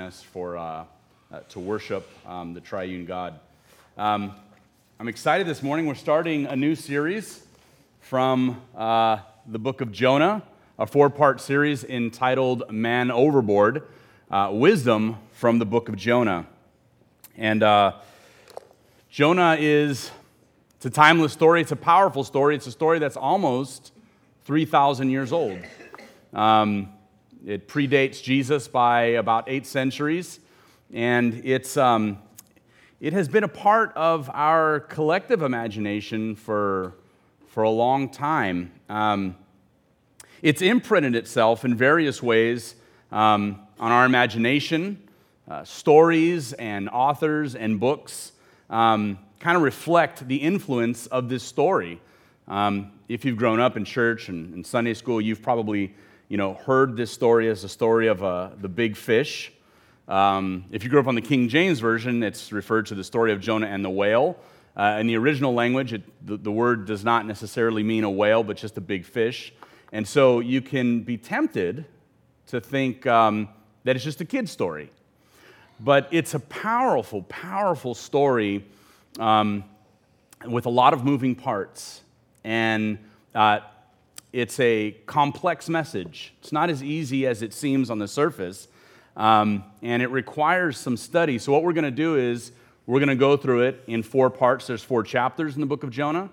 us for uh, uh, to worship um, the triune God. Um, I'm excited this morning. We're starting a new series from uh, the book of Jonah, a four-part series entitled "Man Overboard: uh, Wisdom from the Book of Jonah." And uh, Jonah is it's a timeless story. It's a powerful story. It's a story that's almost 3,000 years old. Um, it predates Jesus by about eight centuries, and it's, um, it has been a part of our collective imagination for, for a long time. Um, it's imprinted itself in various ways um, on our imagination. Uh, stories and authors and books um, kind of reflect the influence of this story. Um, if you've grown up in church and, and Sunday school, you've probably you know, heard this story as the story of uh, the big fish. Um, if you grew up on the King James Version, it's referred to the story of Jonah and the whale. Uh, in the original language, it, the, the word does not necessarily mean a whale, but just a big fish. And so you can be tempted to think um, that it's just a kid's story. But it's a powerful, powerful story um, with a lot of moving parts. And uh, it's a complex message. It's not as easy as it seems on the surface, um, and it requires some study. So, what we're going to do is we're going to go through it in four parts. There's four chapters in the book of Jonah,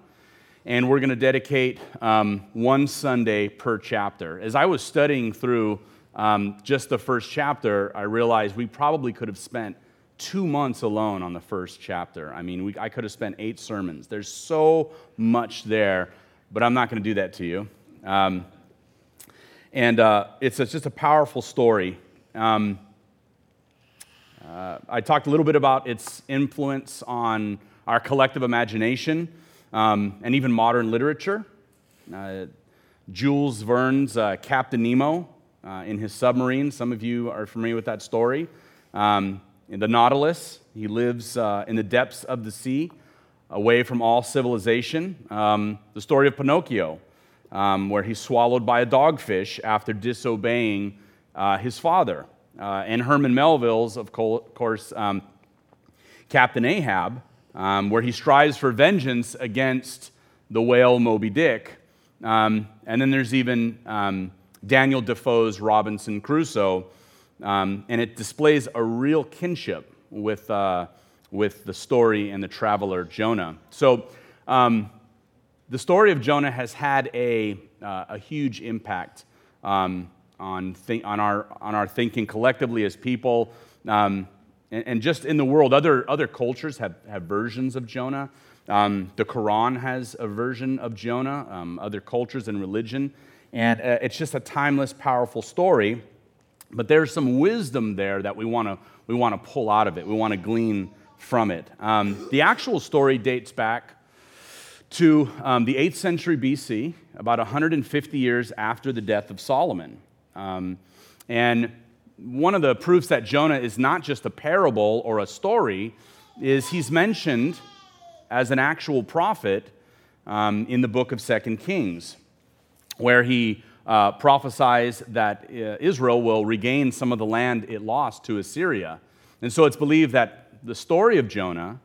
and we're going to dedicate um, one Sunday per chapter. As I was studying through um, just the first chapter, I realized we probably could have spent two months alone on the first chapter. I mean, we, I could have spent eight sermons. There's so much there, but I'm not going to do that to you. Um, and uh, it's, it's, just a powerful story. Um, uh, I talked a little bit about its influence on our collective imagination um, and even modern literature. Uh, Jules Verne's uh, Captain Nemo uh, in his submarine, some of you are familiar with that story. Um, in the Nautilus, he lives uh, in the depths of the sea, away from all civilization. Um, the story of Pinocchio, um, where he's swallowed by a dogfish after disobeying uh, his father. Uh, and Herman Melville's, of course, um, Captain Ahab, um, where he strives for vengeance against the whale Moby Dick. Um, and then there's even um, Daniel Defoe's Robinson Crusoe, um, and it displays a real kinship with, uh, with the story and the traveler Jonah. So, um, the story of Jonah has had a, uh, a huge impact um, on, th- on, our, on our thinking collectively as people. Um, and, and, just in the world, other, other cultures have, have versions of Jonah. Um, the Quran has a version of Jonah, um, other cultures and religion. And uh, it's just a timeless, powerful story. But there's some wisdom there that we want to we wanna pull out of it, we want to glean from it. Um, the actual story dates back to um, the 8th century BC, about 150 years after the death of Solomon. Um, and one of the proofs that Jonah is not just a parable or a story is he's mentioned as an actual prophet um, in the book of Second Kings, where he uh, prophesies that uh, Israel will regain some of the land it lost to Assyria. And so it's believed that the story of Jonah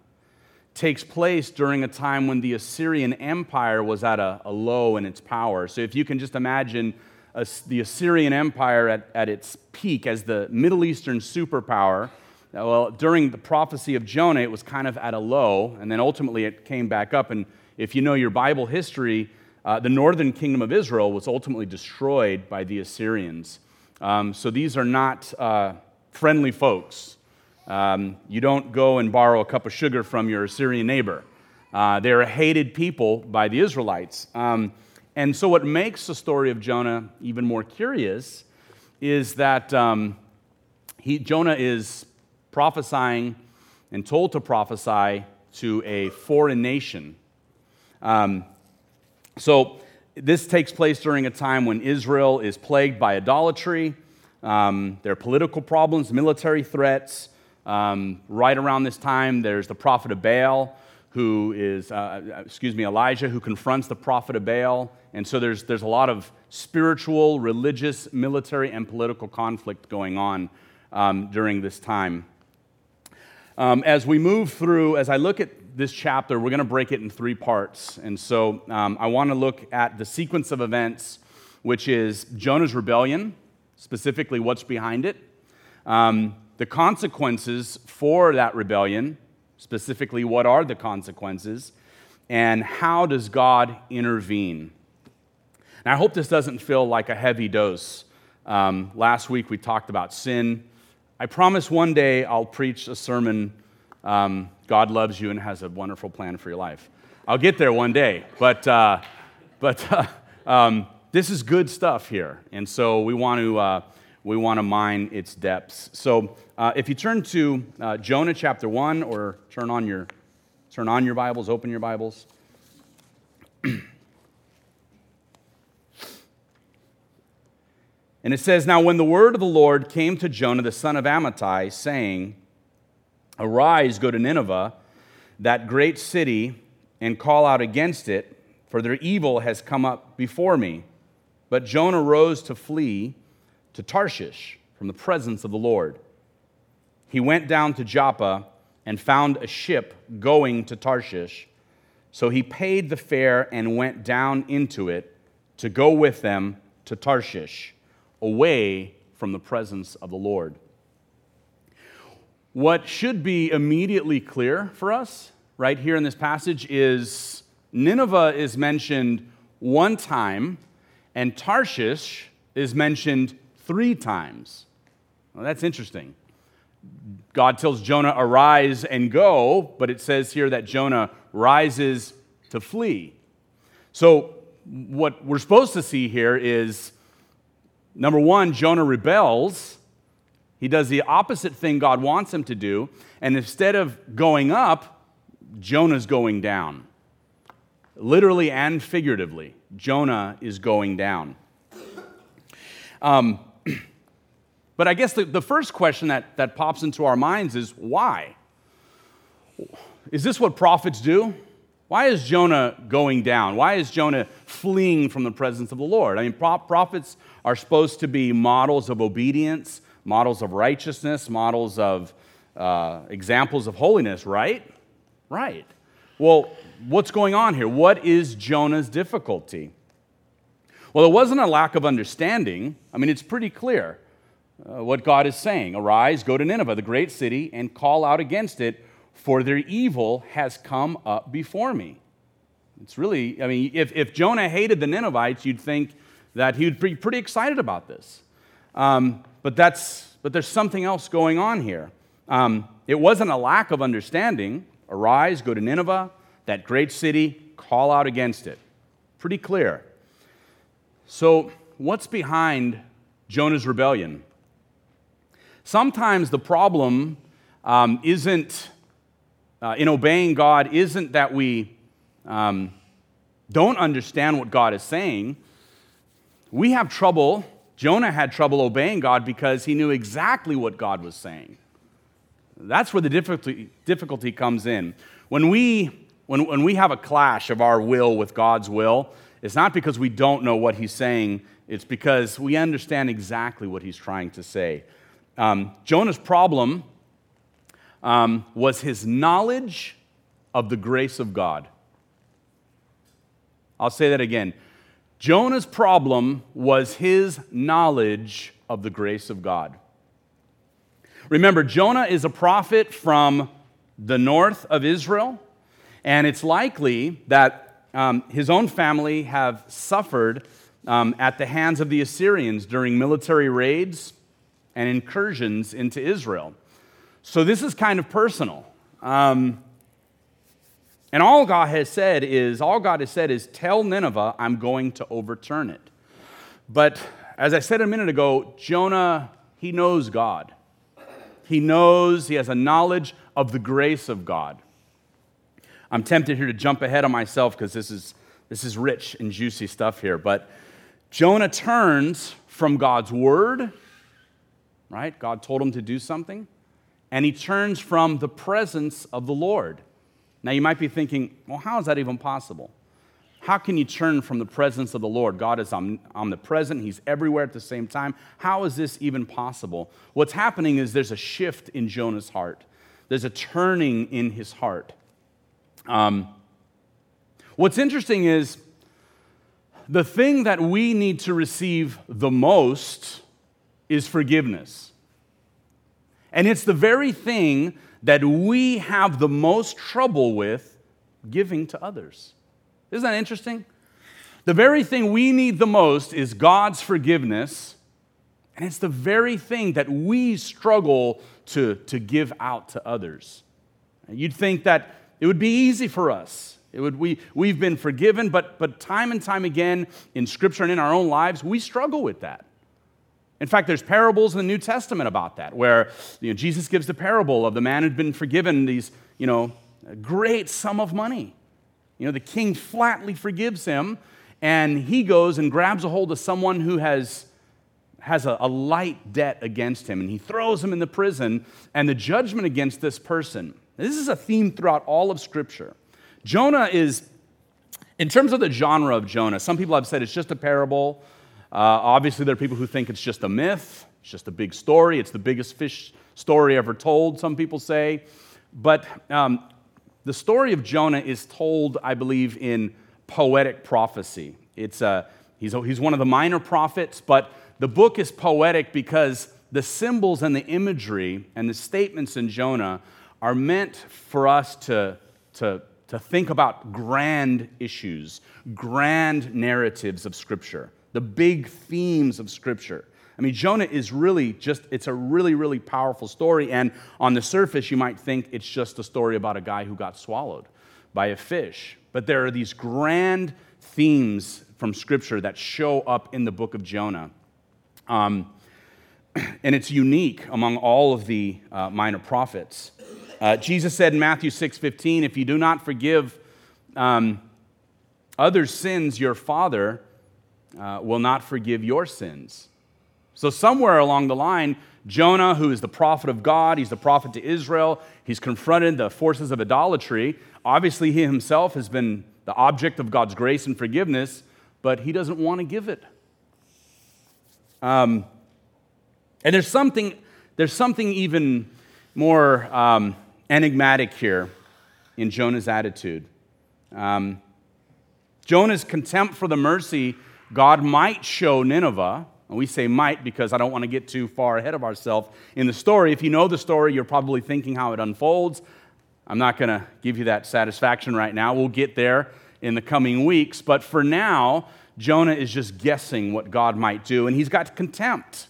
takes place during a time when the Assyrian Empire was at a, a low in its power. So if you can just imagine a, the Assyrian Empire at, at its peak as the Middle Eastern superpower, well, during the prophecy of Jonah, it was kind of at a low, and then ultimately it came back up. And if you know your Bible history, uh, the northern kingdom of Israel was ultimately destroyed by the Assyrians. Um, so these are not uh, friendly folks. Um, you don't go and borrow a cup of sugar from your Assyrian neighbor. Uh, they're a hated people by the Israelites. Um, and so, what makes the story of Jonah even more curious is that um, he, Jonah is prophesying and told to prophesy to a foreign nation. Um, so, this takes place during a time when Israel is plagued by idolatry, um, there are political problems, military threats. Um, right around this time, there's the prophet of Baal, who is, uh, excuse me, Elijah, who confronts the prophet of Baal. And so there's, there's a lot of spiritual, religious, military, and political conflict going on um, during this time. Um, as we move through, as I look at this chapter, we're going to break it in three parts. And so um, I want to look at the sequence of events, which is Jonah's rebellion, specifically what's behind it, um, the consequences for that rebellion, specifically what are the consequences, and how does God intervene. Now, I hope this doesn't feel like a heavy dose. Um, last week we talked about sin. I promise one day I'll preach a sermon um, God loves you and has a wonderful plan for your life. I'll get there one day, but, uh, but uh, um, this is good stuff here, and so we want to, uh, we want to mine its depths. So uh, if you turn to uh, Jonah chapter 1 or turn on your, turn on your Bibles, open your Bibles. And it says, Now when the word of the Lord came to Jonah the son of Amittai, saying, Arise, go to Nineveh, that great city, and call out against it, for their evil has come up before me. But Jonah rose to flee to Tarshish from the presence of the Lord. He went down to Joppa and found a ship going to Tarshish. So he paid the fare and went down into it to go with them to Tarshish, away from the presence of the Lord. What should be immediately clear for us right here in this passage is Nineveh is mentioned one time, and Tarshish is mentioned three times. Well, that's interesting. God tells Jonah, Arise and go, but it says here that Jonah rises to flee. So, what we're supposed to see here is number one, Jonah rebels he does the opposite thing God wants him to do, and instead of going up, Jonah's going down. Literally and figuratively, Jonah is going down. Um, but I guess the, the first question that, that pops into our minds is why? Is this what prophets do? Why is Jonah going down? Why is Jonah fleeing from the presence of the Lord? I mean, prophets are supposed to be models of obedience, models of righteousness, models of uh, examples of holiness, right? Right. Well, what's going on here? What is Jonah's difficulty? Well, it wasn't a lack of understanding. I mean, it's pretty clear uh, what God is saying Arise, go to Nineveh, the great city, and call out against it, for their evil has come up before me. It's really, I mean, if, if Jonah hated the Ninevites, you'd think that he would be pretty excited about this. Um, but, that's, but there's something else going on here. Um, it wasn't a lack of understanding. Arise, go to Nineveh, that great city, call out against it. Pretty clear. So, what's behind Jonah's rebellion? Sometimes the problem um, isn't, uh, in obeying God, isn't that we um, don't understand what God is saying. We have trouble Jonah had trouble obeying God because he knew exactly what God was saying. That's where the difficulty, difficulty comes in. When we, when, when we have a clash of our will with God's will, it's not because we don't know what he's saying, it's because we understand exactly what he's trying to say. Um, Jonah's problem um, was his knowledge of the grace of God. I'll say that again. Jonah's problem was his knowledge of the grace of God. Remember, Jonah is a prophet from the north of Israel, and it's likely that um, his own family have suffered um, at the hands of the Assyrians during military raids and incursions into Israel. So this is kind of personal. Um, and all God has said is, all God has said is, tell Nineveh I'm going to overturn it. But as I said a minute ago, Jonah, he knows God. He knows, he has a knowledge of the grace of God. I'm tempted here to jump ahead of myself because this is, this is rich and juicy stuff here. But Jonah turns from God's word, right? God told him to do something. And he turns from the presence of the Lord. Now, you might be thinking, well, how is that even possible? How can you turn from the presence of the Lord? God is omnipresent, He's everywhere at the same time. How is this even possible? What's happening is there's a shift in Jonah's heart, there's a turning in his heart. Um, what's interesting is the thing that we need to receive the most is forgiveness. And it's the very thing that we have the most trouble with giving to others. Isn't that interesting? The very thing we need the most is God's forgiveness, and it's the very thing that we struggle to, to give out to others. You'd think that it would be easy for us. It would, we, we've been forgiven, but, but time and time again in Scripture and in our own lives, we struggle with that. In fact, there's parables in the New Testament about that, where you know, Jesus gives the parable of the man who'd been forgiven these, you know, great sum of money. You know, the king flatly forgives him, and he goes and grabs a hold of someone who has, has a, a light debt against him, and he throws him in the prison, and the judgment against this person. This is a theme throughout all of Scripture. Jonah is, in terms of the genre of Jonah, some people have said it's just a parable. Uh, obviously, there are people who think it's just a myth, it's just a big story, it's the biggest fish story ever told, some people say. But um, the story of Jonah is told, I believe, in poetic prophecy. It's uh, he's, he's one of the minor prophets, but the book is poetic because the symbols and the imagery and the statements in Jonah are meant for us to, to, to think about grand issues, grand narratives of Scripture the big themes of Scripture. I mean, Jonah is really just, it's a really, really powerful story. And on the surface, you might think it's just a story about a guy who got swallowed by a fish. But there are these grand themes from Scripture that show up in the book of Jonah. Um, and it's unique among all of the uh, minor prophets. Uh, Jesus said in Matthew 6 15, if you do not forgive um, others' sins, your Father uh, will not forgive your sins. So, somewhere along the line, Jonah, who is the prophet of God, he's the prophet to Israel, he's confronted the forces of idolatry. Obviously, he himself has been the object of God's grace and forgiveness, but he doesn't want to give it. Um, and there's something, there's something even more um, enigmatic here in Jonah's attitude. Um, Jonah's contempt for the mercy God might show Nineveh, and we say might because I don't want to get too far ahead of ourselves in the story. If you know the story, you're probably thinking how it unfolds. I'm not going to give you that satisfaction right now. We'll get there in the coming weeks. But for now, Jonah is just guessing what God might do, and he's got contempt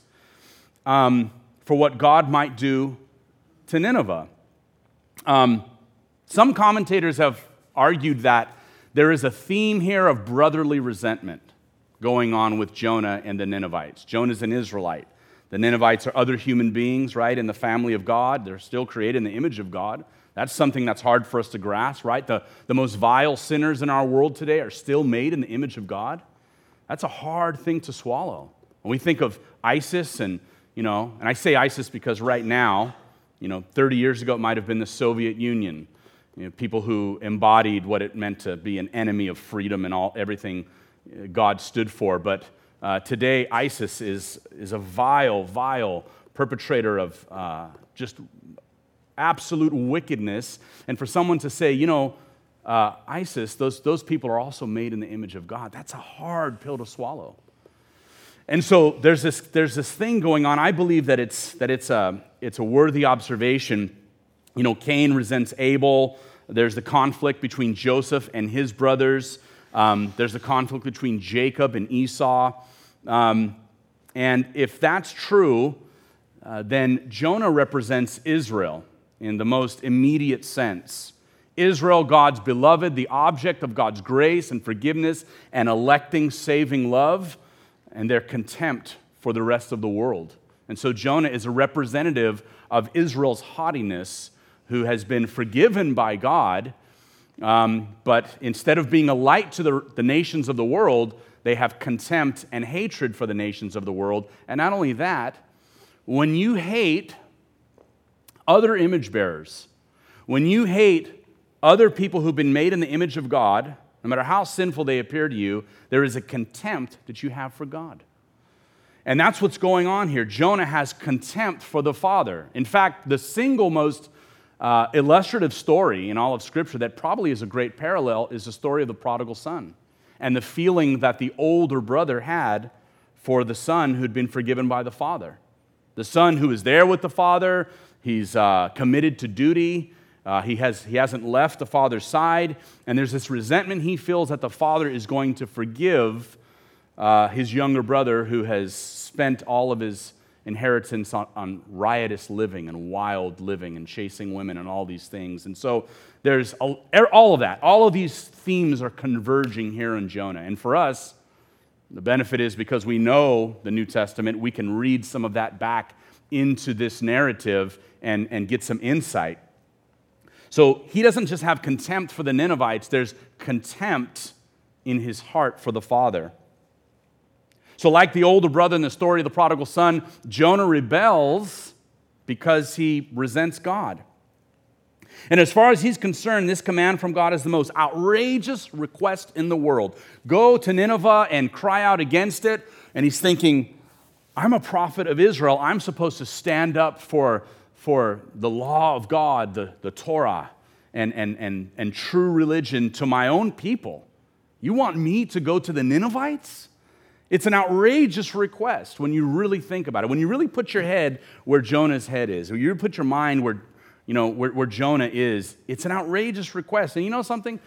um, for what God might do to Nineveh. Um, some commentators have argued that there is a theme here of brotherly resentment going on with Jonah and the Ninevites. Jonah's an Israelite. The Ninevites are other human beings, right, in the family of God. They're still created in the image of God. That's something that's hard for us to grasp, right? The, the most vile sinners in our world today are still made in the image of God. That's a hard thing to swallow. When we think of ISIS, and, you know, and I say ISIS because right now, you know, 30 years ago it might have been the Soviet Union. You know, people who embodied what it meant to be an enemy of freedom and all, everything God stood for. But uh, today, ISIS is, is a vile, vile perpetrator of uh, just absolute wickedness. And for someone to say, you know, uh, ISIS, those, those people are also made in the image of God, that's a hard pill to swallow. And so there's this, there's this thing going on. I believe that it's, that it's, a, it's a worthy observation. You know, Cain resents Abel. There's the conflict between Joseph and his brothers. Um, there's a conflict between Jacob and Esau. Um, and if that's true, uh, then Jonah represents Israel in the most immediate sense. Israel, God's beloved, the object of God's grace and forgiveness and electing, saving love, and their contempt for the rest of the world. And so Jonah is a representative of Israel's haughtiness who has been forgiven by God um, but instead of being a light to the, the nations of the world, they have contempt and hatred for the nations of the world. And not only that, when you hate other image bearers, when you hate other people who've been made in the image of God, no matter how sinful they appear to you, there is a contempt that you have for God. And that's what's going on here. Jonah has contempt for the Father. In fact, the single most uh, illustrative story in all of Scripture that probably is a great parallel is the story of the prodigal son and the feeling that the older brother had for the son who'd been forgiven by the father. The son who is there with the father, he's uh, committed to duty, uh, he, has, he hasn't left the father's side, and there's this resentment he feels that the father is going to forgive uh, his younger brother who has spent all of his inheritance on, on, riotous living and wild living and chasing women and all these things. And so there's er, all of that. All of these themes are converging here in Jonah. And for us, the benefit is because we know the New Testament, we can read some of that back into this narrative and, and get some insight. So he doesn't just have contempt for the Ninevites, there's contempt in his heart for the father. So, like the older brother in the story of the prodigal son, Jonah rebels because he resents God. And as far as he's concerned, this command from God is the most outrageous request in the world. Go to Nineveh and cry out against it. And he's thinking, I'm a prophet of Israel. I'm supposed to stand up for for the law of God, the, the Torah, and, and, and, and true religion to my own people. You want me to go to the Ninevites? It's an outrageous request when you really think about it. When you really put your head where Jonah's head is, when you put your mind where, you know, where, where Jonah is, it's an outrageous request. And you know something?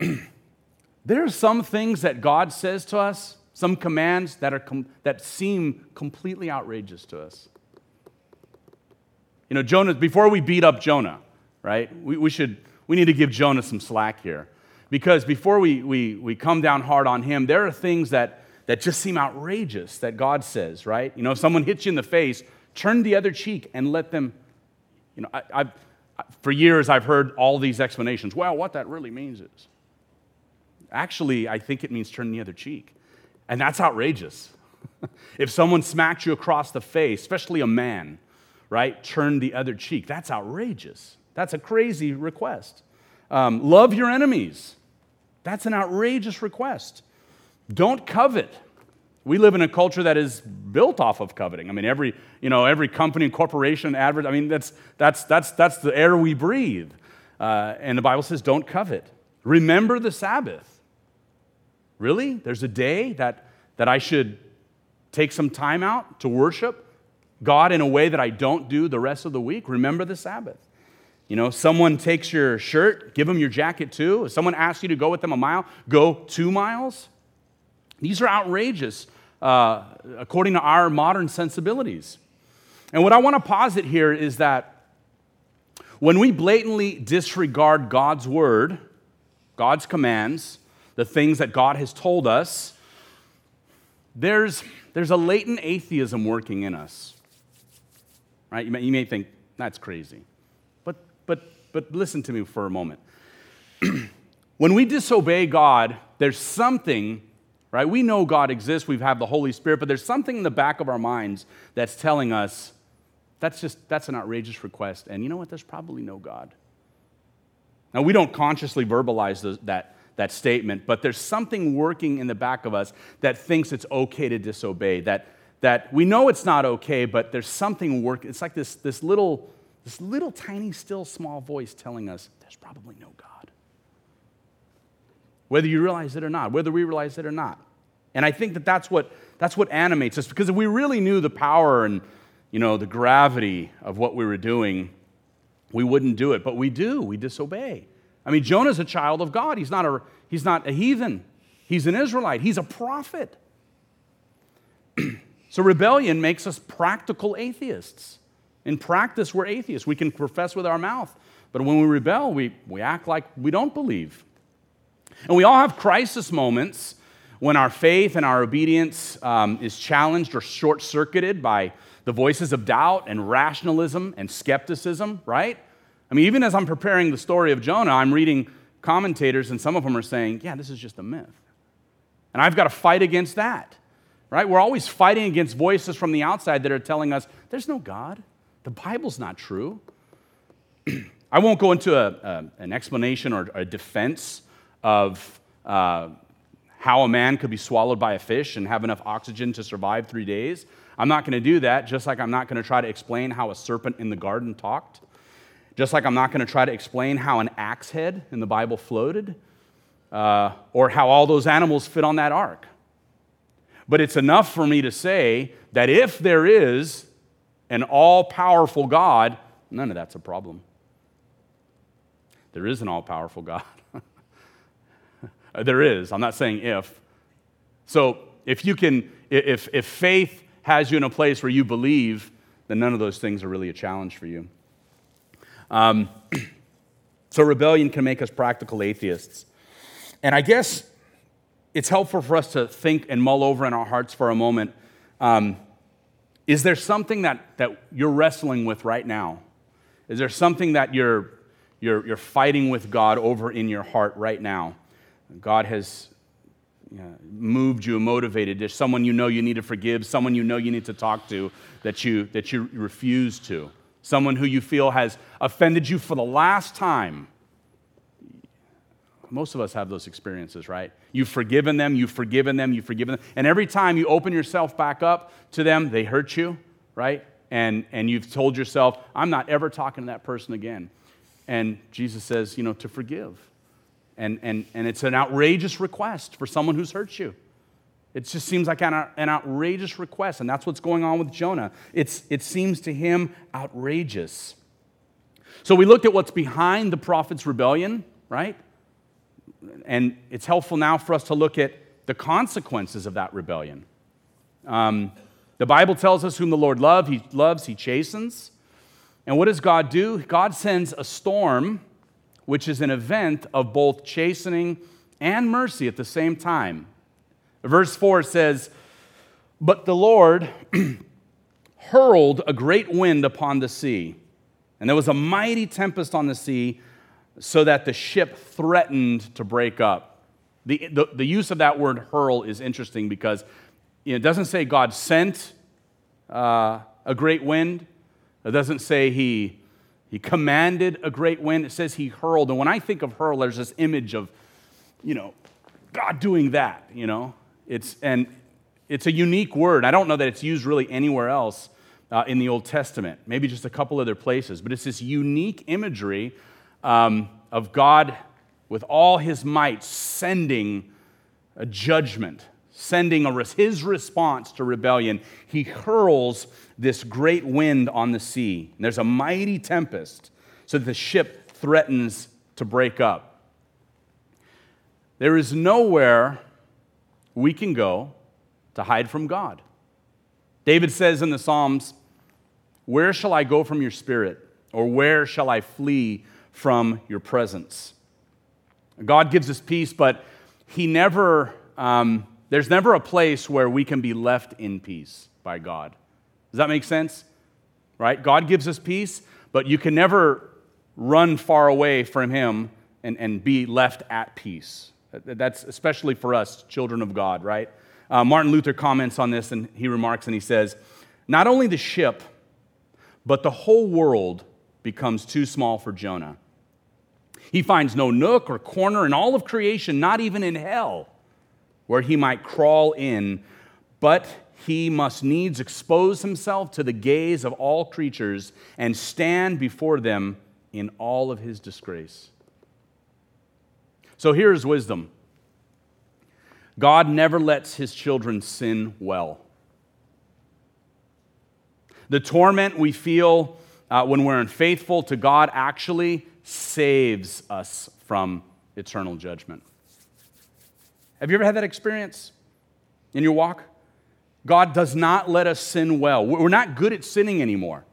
there are some things that God says to us, some commands that, are com- that seem completely outrageous to us. You know, Jonah, before we beat up Jonah, right, we, we should, we need to give Jonah some slack here. Because before we, we, we come down hard on him, there are things that, that just seem outrageous that God says, right? You know, if someone hits you in the face, turn the other cheek and let them, you know, I, I've, for years I've heard all these explanations. Well, what that really means is, actually, I think it means turn the other cheek. And that's outrageous. if someone smacks you across the face, especially a man, right? Turn the other cheek. That's outrageous. That's a crazy request. Um, love your enemies. That's an outrageous request. Don't covet. We live in a culture that is built off of coveting. I mean, every, you know, every company and corporation advert, I mean, that's, that's, that's, that's the air we breathe. Uh, and the Bible says, don't covet. Remember the Sabbath. Really? There's a day that, that I should take some time out to worship? God in a way that I don't do the rest of the week, remember the Sabbath. You know, someone takes your shirt, give them your jacket too. If someone asks you to go with them a mile, go two miles. These are outrageous uh, according to our modern sensibilities. And what I want to posit here is that when we blatantly disregard God's word, God's commands, the things that God has told us, there's, there's a latent atheism working in us right? You may, you may think, that's crazy. But, but, but listen to me for a moment. when we disobey God, there's something, right? We know God exists, we have the Holy Spirit, but there's something in the back of our minds that's telling us that's just, that's an outrageous request. And you know what? There's probably no God. Now, we don't consciously verbalize the, that, that statement, but there's something working in the back of us that thinks it's okay to disobey, that, that we know it's not okay, but there's something working. It's like this, this little, this little tiny, still small voice telling us there's probably no God. Whether you realize it or not, whether we realize it or not. And I think that that's what, that's what animates us because if we really knew the power and you know, the gravity of what we were doing, we wouldn't do it. But we do, we disobey. I mean, Jonah's a child of God. He's not a, he's not a heathen, he's an Israelite, he's a prophet. So rebellion makes us practical atheists. In practice, we're atheists. We can profess with our mouth, but when we rebel, we, we act like we don't believe. And we all have crisis moments when our faith and our obedience um, is challenged or short circuited by the voices of doubt and rationalism and skepticism, right? I mean, even as I'm preparing the story of Jonah, I'm reading commentators, and some of them are saying, yeah, this is just a myth. And I've got to fight against that right? We're always fighting against voices from the outside that are telling us there's no God. The Bible's not true. I won't go into a, a, an explanation or a defense of uh, how a man could be swallowed by a fish and have enough oxygen to survive three days. I'm not going to do that, just like I'm not going to try to explain how a serpent in the garden talked, just like I'm not going to try to explain how an axe head in the Bible floated, uh, or how all those animals fit on that ark. But it's enough for me to say that if there is an all powerful God, none of that's a problem. There is an all powerful God. There is. I'm not saying if. So if you can, if, if faith has you in a place where you believe, then none of those things are really a challenge for you. Um, so rebellion can make us practical atheists. And I guess it's helpful for us to think and mull over in our hearts for a moment. Um, is there something that, that you're wrestling with right now? Is there something that you're, you're, you're fighting with God over in your heart right now? God has you know, moved you, motivated. There's someone you know you need to forgive, someone you know you need to talk to that you, that you refuse to, someone who you feel has offended you for the last time. Most of us have those experiences, right? You've forgiven them, you've forgiven them, you've forgiven them. And every time you open yourself back up to them, they hurt you, right? And, and you've told yourself, I'm not ever talking to that person again. And Jesus says, you know, to forgive. And, and, and it's an outrageous request for someone who's hurt you. It just seems like an, an outrageous request, and that's what's going on with Jonah. It's, it seems to him outrageous. So we looked at what's behind the prophet's rebellion, right? And it's helpful now for us to look at the consequences of that rebellion. Um, the Bible tells us whom the Lord love, he loves, he chastens. And what does God do? God sends a storm, which is an event of both chastening and mercy at the same time. Verse 4 says, But the Lord hurled a great wind upon the sea, and there was a mighty tempest on the sea so that the ship threatened to break up. The, the, the use of that word hurl is interesting because you know, it doesn't say God sent uh, a great wind, it doesn't say he, he commanded a great wind, it says he hurled. And when I think of hurl, there's this image of, you know, God doing that, you know. It's, and it's a unique word. I don't know that it's used really anywhere else uh, in the Old Testament, maybe just a couple other places, but it's this unique imagery um, of God with all his might sending a judgment, sending a, his response to rebellion. He hurls this great wind on the sea. And there's a mighty tempest, so that the ship threatens to break up. There is nowhere we can go to hide from God. David says in the Psalms, Where shall I go from your spirit? Or where shall I flee from your presence. God gives us peace, but He never, um, there's never a place where we can be left in peace by God. Does that make sense? Right? God gives us peace, but you can never run far away from Him and, and be left at peace. That's especially for us, children of God, right? Uh, Martin Luther comments on this and he remarks and he says, Not only the ship, but the whole world becomes too small for Jonah. He finds no nook or corner in all of creation, not even in hell, where he might crawl in, but he must needs expose himself to the gaze of all creatures and stand before them in all of his disgrace. So here's wisdom God never lets his children sin well. The torment we feel uh, when we're unfaithful to God actually saves us from eternal judgment. Have you ever had that experience in your walk? God does not let us sin well. We're not good at sinning anymore.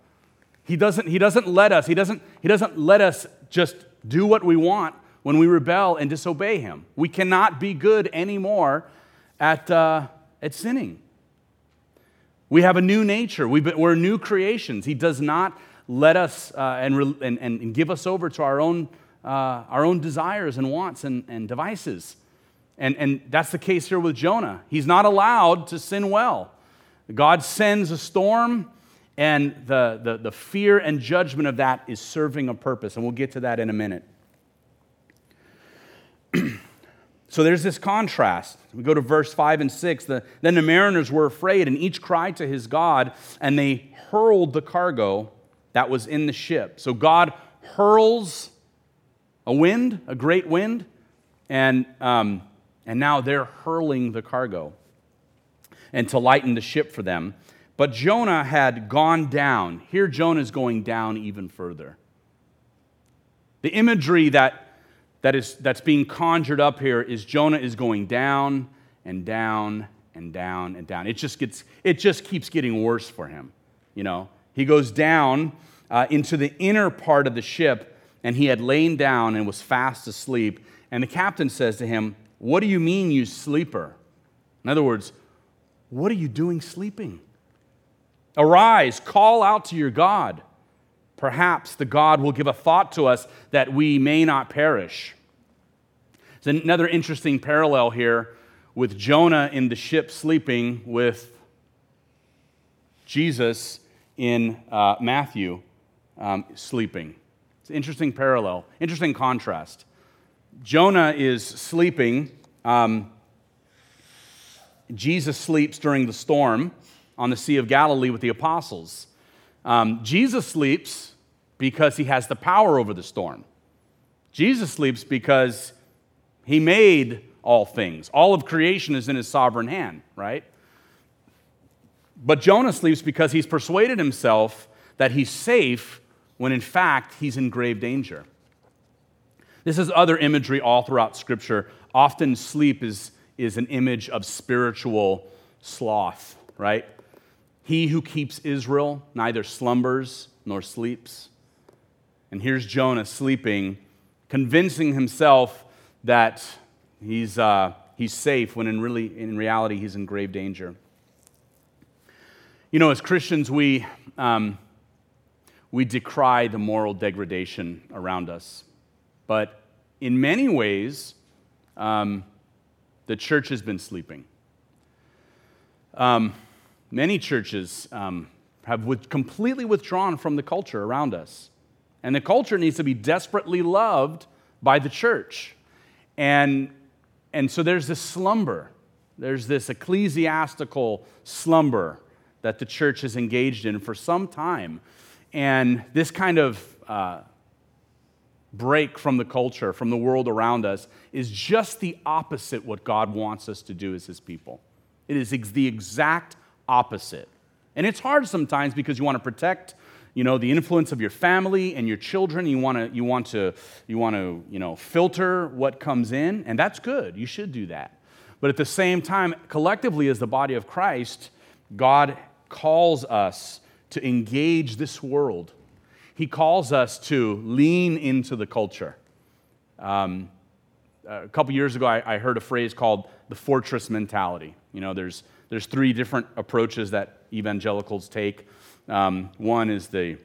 He doesn't, he doesn't let us, he doesn't, he doesn't let us just do what we want when we rebel and disobey him. We cannot be good anymore at, uh, at sinning. We have a new nature. Been, we're new creations. He does not let us uh, and, and, and give us over to our own, uh, our own desires and wants and, and devices. And, and that's the case here with Jonah. He's not allowed to sin well. God sends a storm, and the, the, the fear and judgment of that is serving a purpose. And we'll get to that in a minute. So there's this contrast. We go to verse 5 and 6. The, then the mariners were afraid, and each cried to his God, and they hurled the cargo that was in the ship. So God hurls a wind, a great wind, and, um, and now they're hurling the cargo and to lighten the ship for them. But Jonah had gone down. Here, Jonah is going down even further. The imagery that that is, that's being conjured up here is Jonah is going down and down and down and down. It just, gets, it just keeps getting worse for him. You know, he goes down uh, into the inner part of the ship, and he had lain down and was fast asleep. And the captain says to him, What do you mean, you sleeper? In other words, what are you doing sleeping? Arise, call out to your God. Perhaps the God will give a thought to us that we may not perish. There's another interesting parallel here with Jonah in the ship sleeping with Jesus in uh, Matthew um, sleeping. It's an interesting parallel, interesting contrast. Jonah is sleeping. Um, Jesus sleeps during the storm on the Sea of Galilee with the apostles. Um, Jesus sleeps because he has the power over the storm. Jesus sleeps because he made all things. All of creation is in his sovereign hand, right? But Jonah sleeps because he's persuaded himself that he's safe when in fact he's in grave danger. This is other imagery all throughout Scripture. Often sleep is, is an image of spiritual sloth, right? He who keeps Israel neither slumbers nor sleeps. And here's Jonah sleeping, convincing himself that he's, uh, he's safe when in, really, in reality he's in grave danger. You know, as Christians, we, um, we decry the moral degradation around us. But in many ways, um, the church has been sleeping. Um, many churches um, have with, completely withdrawn from the culture around us. And the culture needs to be desperately loved by the church. And, and so there's this slumber, there's this ecclesiastical slumber that the church is engaged in for some time. And this kind of uh, break from the culture, from the world around us, is just the opposite what God wants us to do as His people. It is ex- the exact opposite. And it's hard sometimes because you want to protect you know the influence of your family and your children you want to you want to you want to you know filter what comes in and that's good you should do that but at the same time collectively as the body of christ god calls us to engage this world he calls us to lean into the culture um, a couple years ago I, I heard a phrase called the fortress mentality you know there's there's three different approaches that evangelicals take um, one is the,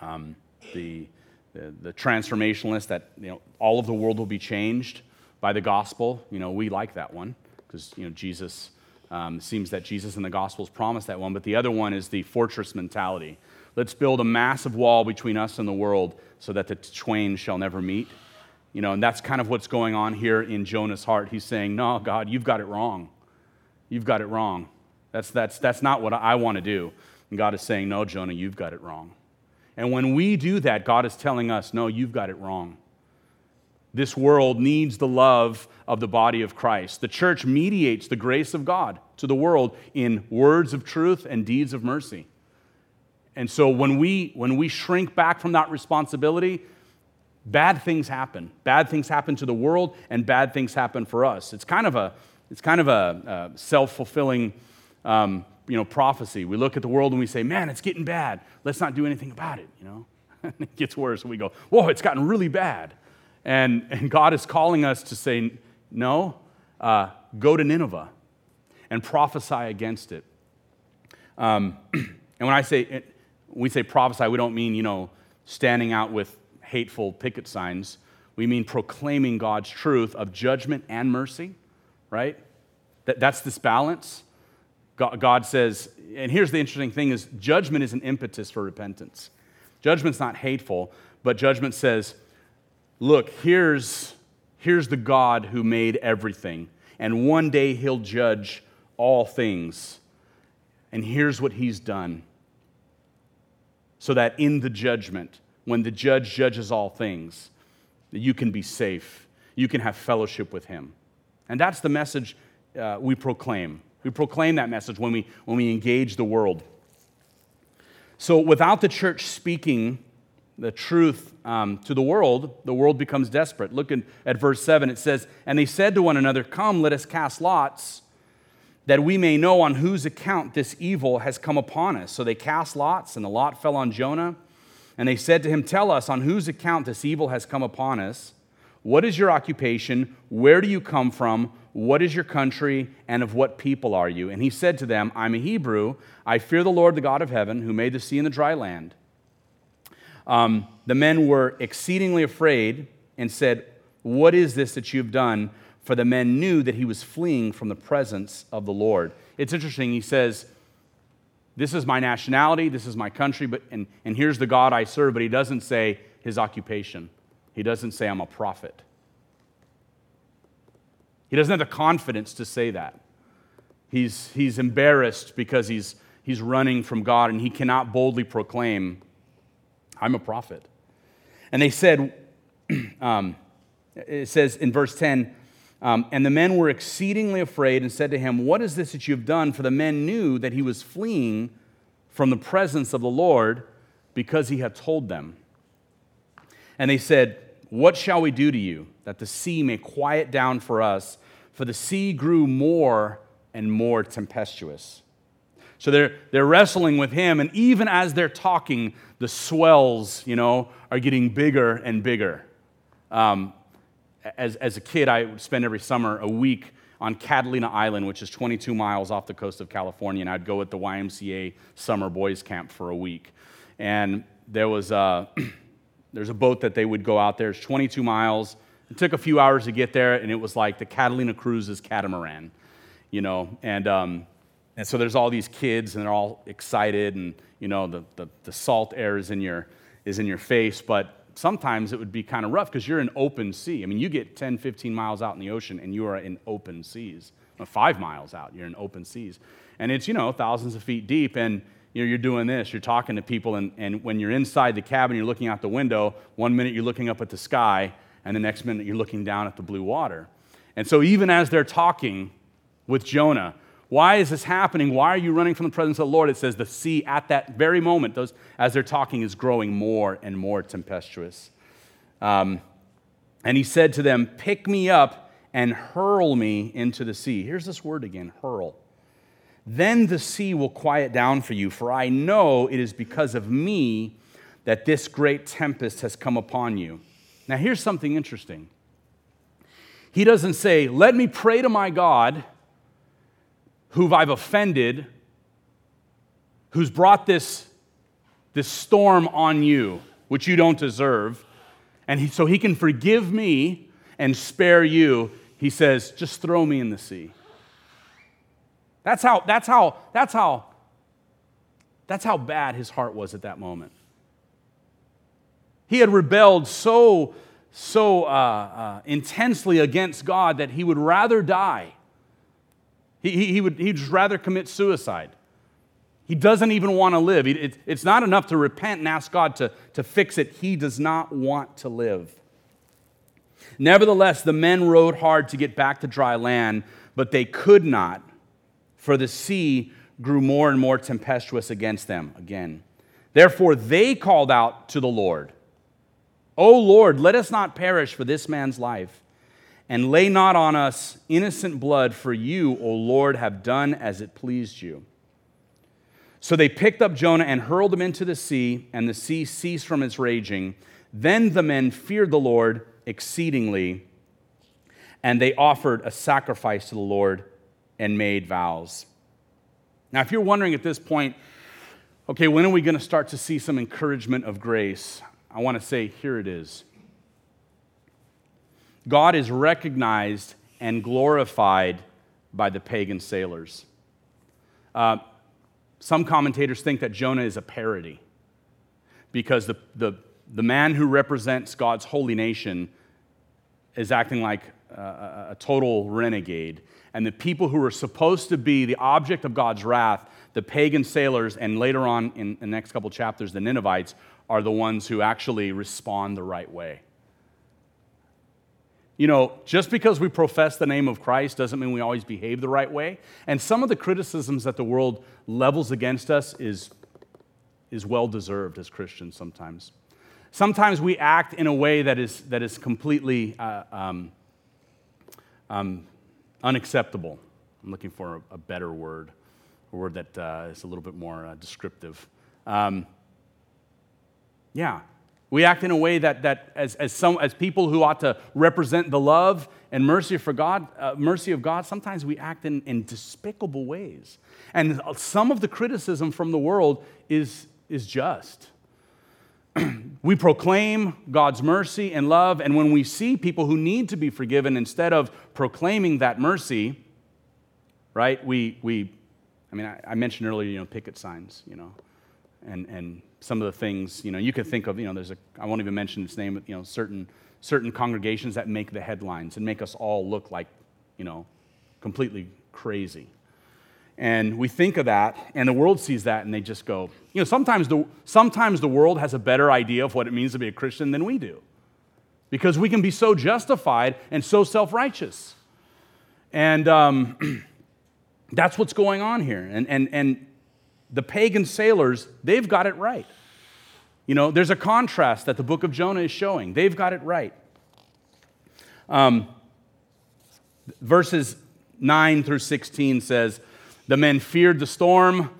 um, the, the, the, transformationalist that you know, all of the world will be changed by the gospel. You know, we like that one because you know, Jesus um, seems that Jesus in the Gospels promised that one. But the other one is the fortress mentality. Let's build a massive wall between us and the world so that the twain shall never meet. You know, and that's kind of what's going on here in Jonah's heart. He's saying, No, God, you've got it wrong. You've got it wrong. That's, that's, that's not what I want to do. And God is saying, No, Jonah, you've got it wrong. And when we do that, God is telling us, No, you've got it wrong. This world needs the love of the body of Christ. The church mediates the grace of God to the world in words of truth and deeds of mercy. And so when we, when we shrink back from that responsibility, bad things happen. Bad things happen to the world, and bad things happen for us. It's kind of a, it's kind of a, a self fulfilling um, you know, prophecy. We look at the world and we say, man, it's getting bad. Let's not do anything about it, you know? it gets worse. And we go, whoa, it's gotten really bad. And, and God is calling us to say, no, uh, go to Nineveh and prophesy against it. Um, and when I say, when we say prophesy, we don't mean, you know, standing out with hateful picket signs. We mean proclaiming God's truth of judgment and mercy, right? That, that's this balance. God says, and here's the interesting thing is judgment is an impetus for repentance. Judgment's not hateful, but judgment says, look, here's, Here's the God who made everything. And one day he'll judge all things. And here's what he's done. So that in the judgment, when the judge judges all things, you can be safe. You can have fellowship with him. And that's the message uh, we proclaim. We proclaim that message when we, when we engage the world. So without the church speaking the truth um, to the world, the world becomes desperate. Look in, at verse 7. It says, And they said to one another, Come, let us cast lots, that we may know on whose account this evil has come upon us. So they cast lots, and the lot fell on Jonah. And they said to him, Tell us on whose account this evil has come upon us. What is your occupation? Where do you come from? What is your country? And of what people are you? And he said to them, I'm a Hebrew. I fear the Lord, the God of heaven, who made the sea and the dry land. Um, the men were exceedingly afraid and said, What is this that you've done? For the men knew that he was fleeing from the presence of the Lord. It's interesting, he says, This is my nationality, this is my country, but, and, and here's the God I serve, but he doesn't say his occupation. He doesn't say, I'm a prophet. He doesn't have the confidence to say that. He's, he's embarrassed because he's, he's running from God and he cannot boldly proclaim, I'm a prophet. And they said, um, it says in verse 10, um, and the men were exceedingly afraid and said to him, What is this that you have done? For the men knew that he was fleeing from the presence of the Lord because he had told them. And they said, What shall we do to you that the sea may quiet down for us? For the sea grew more and more tempestuous. So they're, they're wrestling with him, and even as they're talking, the swells, you know, are getting bigger and bigger. Um, as, as a kid, I would spend every summer a week on Catalina Island, which is 22 miles off the coast of California, and I'd go at the YMCA summer boys camp for a week. And there was a, there's a boat that they would go out there. It's 22 miles. It took a few hours to get there, and it was like the Catalina Cruises catamaran, you know. And um, and so there's all these kids, and they're all excited, and you know the, the, the salt air is in your is in your face, but sometimes it would be kind of rough because you're in open sea. I mean, you get 10, 15 miles out in the ocean, and you are in open seas. Five miles out, you're in open seas, and it's you know thousands of feet deep, and you know, you're doing this, you're talking to people, and, and when you're inside the cabin, you're looking out the window. One minute you're looking up at the sky, and the next minute you're looking down at the blue water. And so, even as they're talking with Jonah, why is this happening? Why are you running from the presence of the Lord? It says the sea at that very moment, those, as they're talking, is growing more and more tempestuous. Um, and he said to them, Pick me up and hurl me into the sea. Here's this word again hurl. Then the sea will quiet down for you, for I know it is because of me that this great tempest has come upon you. Now, here's something interesting. He doesn't say, Let me pray to my God who I've offended, who's brought this, this storm on you, which you don't deserve, and he, so he can forgive me and spare you, he says, just throw me in the sea. That's how, that's how, that's how, that's how bad his heart was at that moment. He had rebelled so, so uh, uh, intensely against God that he would rather die he, he, would he'd just rather commit suicide. He doesn't even want to live. It, it's not enough to repent and ask God to, to fix it. He does not want to live. Nevertheless, the men rowed hard to get back to dry land, but they could not, for the sea grew more and more tempestuous against them again. Therefore, they called out to the Lord, O Lord, let us not perish for this man's life and lay not on us innocent blood, for you, O Lord, have done as it pleased you. So they picked up Jonah and hurled him into the sea, and the sea ceased from its raging. Then the men feared the Lord exceedingly, and they offered a sacrifice to the Lord and made vows. Now, if you're wondering at this point, okay, when are we going to start to see some encouragement of grace? I want to say, here it is. God is recognized and glorified by the pagan sailors. Uh, some commentators think that Jonah is a parody because the, the, the man who represents God's holy nation is acting like a, a total renegade. And the people who are supposed to be the object of God's wrath, the pagan sailors, and later on in the next couple chapters, the Ninevites, are the ones who actually respond the right way. You know, just because we profess the name of Christ doesn't mean we always behave the right way. And some of the criticisms that the world levels against us is, is well deserved as Christians sometimes. Sometimes we act in a way that is, that is completely uh, um, um, unacceptable. I'm looking for a, a, better word, a word that uh, is a little bit more uh, descriptive. Um, yeah, we act in a way that, that as, as, some, as people who ought to represent the love and mercy for God, uh, mercy of God, sometimes we act in, in despicable ways. And some of the criticism from the world is, is just. we proclaim God's mercy and love, and when we see people who need to be forgiven, instead of proclaiming that mercy, right, we, we I mean, I, I mentioned earlier, you know, picket signs, you know, and, and some of the things, you know, you could think of, you know, there's a, I won't even mention its name, but, you know, certain, certain congregations that make the headlines and make us all look like, you know, completely crazy. And we think of that, and the world sees that, and they just go, you know, sometimes the, sometimes the world has a better idea of what it means to be a Christian than we do. Because we can be so justified and so self righteous. And um, that's what's going on here. And, and, and the pagan sailors, they've got it right. You know, there's a contrast that the book of Jonah is showing. They've got it right. Um, verses 9 through 16 says, The men feared the storm.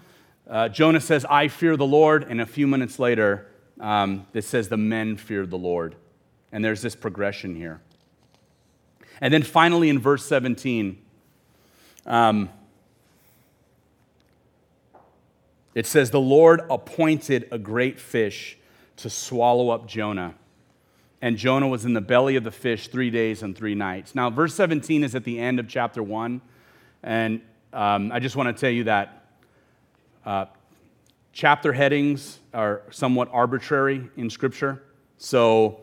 Uh, Jonah says, I fear the Lord. And a few minutes later, um, it says, The men feared the Lord. And there's this progression here. And then finally, in verse 17, um, It says, The Lord appointed a great fish to swallow up Jonah. And Jonah was in the belly of the fish three days and three nights. Now, verse 17 is at the end of chapter 1. And um, I just want to tell you that uh, chapter headings are somewhat arbitrary in Scripture. So,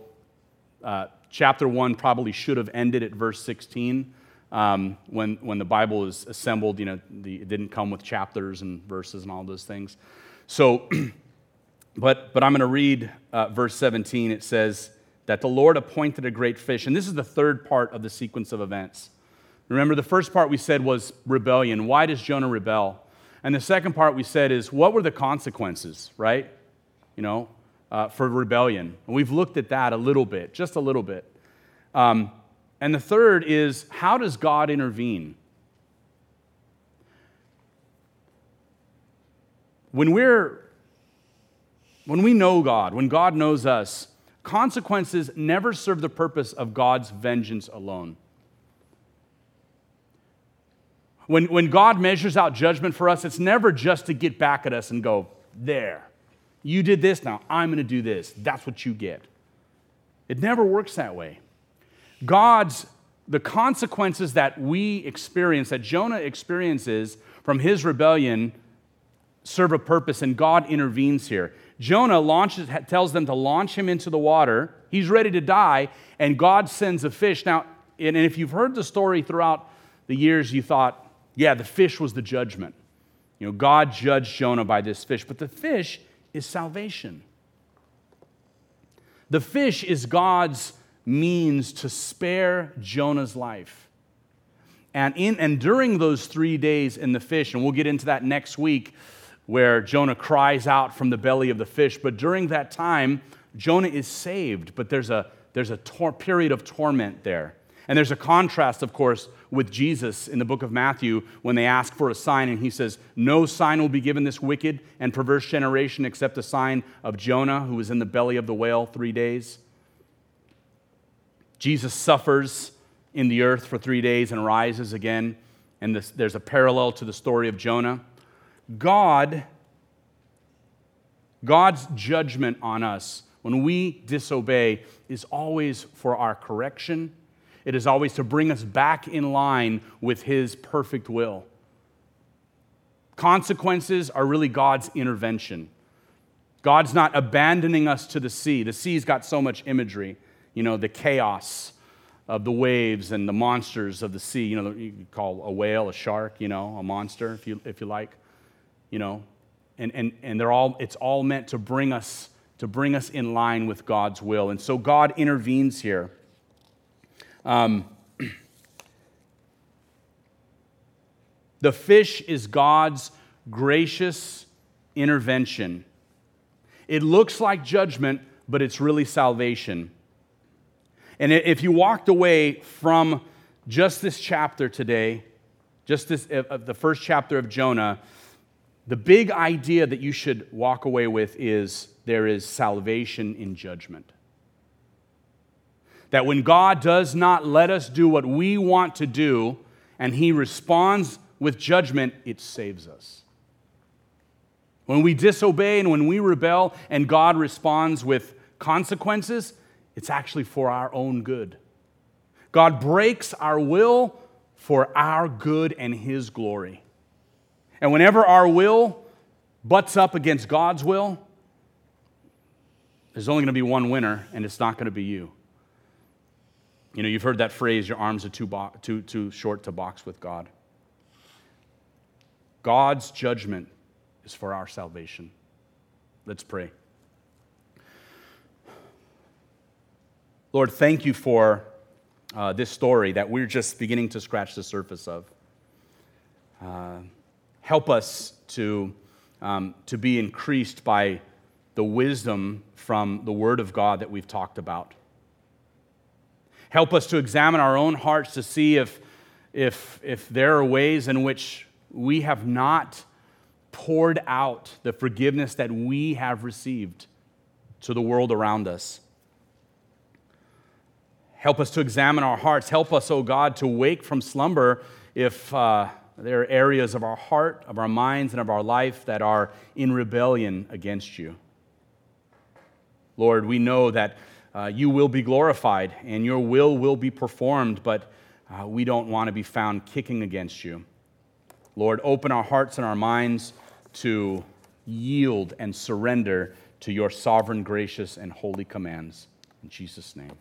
uh, chapter 1 probably should have ended at verse 16 um, when, when the Bible is assembled, you know, the, it didn't come with chapters and verses and all those things. So, but, but I'm going to read uh, verse 17. It says that the Lord appointed a great fish. And this is the third part of the sequence of events. Remember, the first part we said was rebellion. Why does Jonah rebel? And the second part we said is what were the consequences, right? You know, uh, for rebellion. And we've looked at that a little bit, just a little bit. Um, and the third is how does God intervene? When we're when we know God, when God knows us, consequences never serve the purpose of God's vengeance alone. When, when God measures out judgment for us, it's never just to get back at us and go, there, you did this, now I'm going to do this. That's what you get. It never works that way. God's, the consequences that we experience, that Jonah experiences from his rebellion, serve a purpose, and God intervenes here. Jonah launches, tells them to launch him into the water. He's ready to die, and God sends a fish. Now, and if you've heard the story throughout the years, you thought, yeah, the fish was the judgment. You know, God judged Jonah by this fish, but the fish is salvation. The fish is God's means to spare Jonah's life. And, in, and during those three days in the fish, and we'll get into that next week, where Jonah cries out from the belly of the fish, but during that time, Jonah is saved, but there's a, there's a tor- period of torment there. And there's a contrast, of course, with Jesus in the book of Matthew when they ask for a sign, and he says, No sign will be given this wicked and perverse generation except the sign of Jonah, who was in the belly of the whale three days. Jesus suffers in the earth for three days and rises again. And this, there's a parallel to the story of Jonah. God, God's judgment on us when we disobey is always for our correction. It is always to bring us back in line with His perfect will. Consequences are really God's intervention. God's not abandoning us to the sea. The sea's got so much imagery you know, the chaos of the waves and the monsters of the sea. You know, you could call a whale a shark, you know, a monster, if you, if you like. You know, and, and, and they're all, it's all meant to bring us to bring us in line with God's will. And so God intervenes here. Um, the fish is God's gracious intervention. It looks like judgment, but it's really salvation. And if you walked away from just this chapter today, just this, uh, the first chapter of Jonah, the big idea that you should walk away with is there is salvation in judgment. That when God does not let us do what we want to do and He responds with judgment, it saves us. When we disobey and when we rebel and God responds with consequences, it's actually for our own good. God breaks our will for our good and His glory. And whenever our will butts up against God's will, there's only going to be one winner, and it's not going to be you. You know, you've heard that phrase your arms are too, bo- too, too short to box with God. God's judgment is for our salvation. Let's pray. Lord, thank you for uh, this story that we're just beginning to scratch the surface of. Uh, help us to, um, to be increased by the wisdom from the Word of God that we've talked about. Help us to examine our own hearts to see if, if, if there are ways in which we have not poured out the forgiveness that we have received to the world around us. Help us to examine our hearts. Help us, O oh God, to wake from slumber if, uh, there are areas of our heart, of our minds, and of our life that are in rebellion against you. Lord, we know that uh, you will be glorified and your will will be performed, but uh, we don't want to be found kicking against you. Lord, open our hearts and our minds to yield and surrender to your sovereign, gracious, and holy commands. In Jesus' name.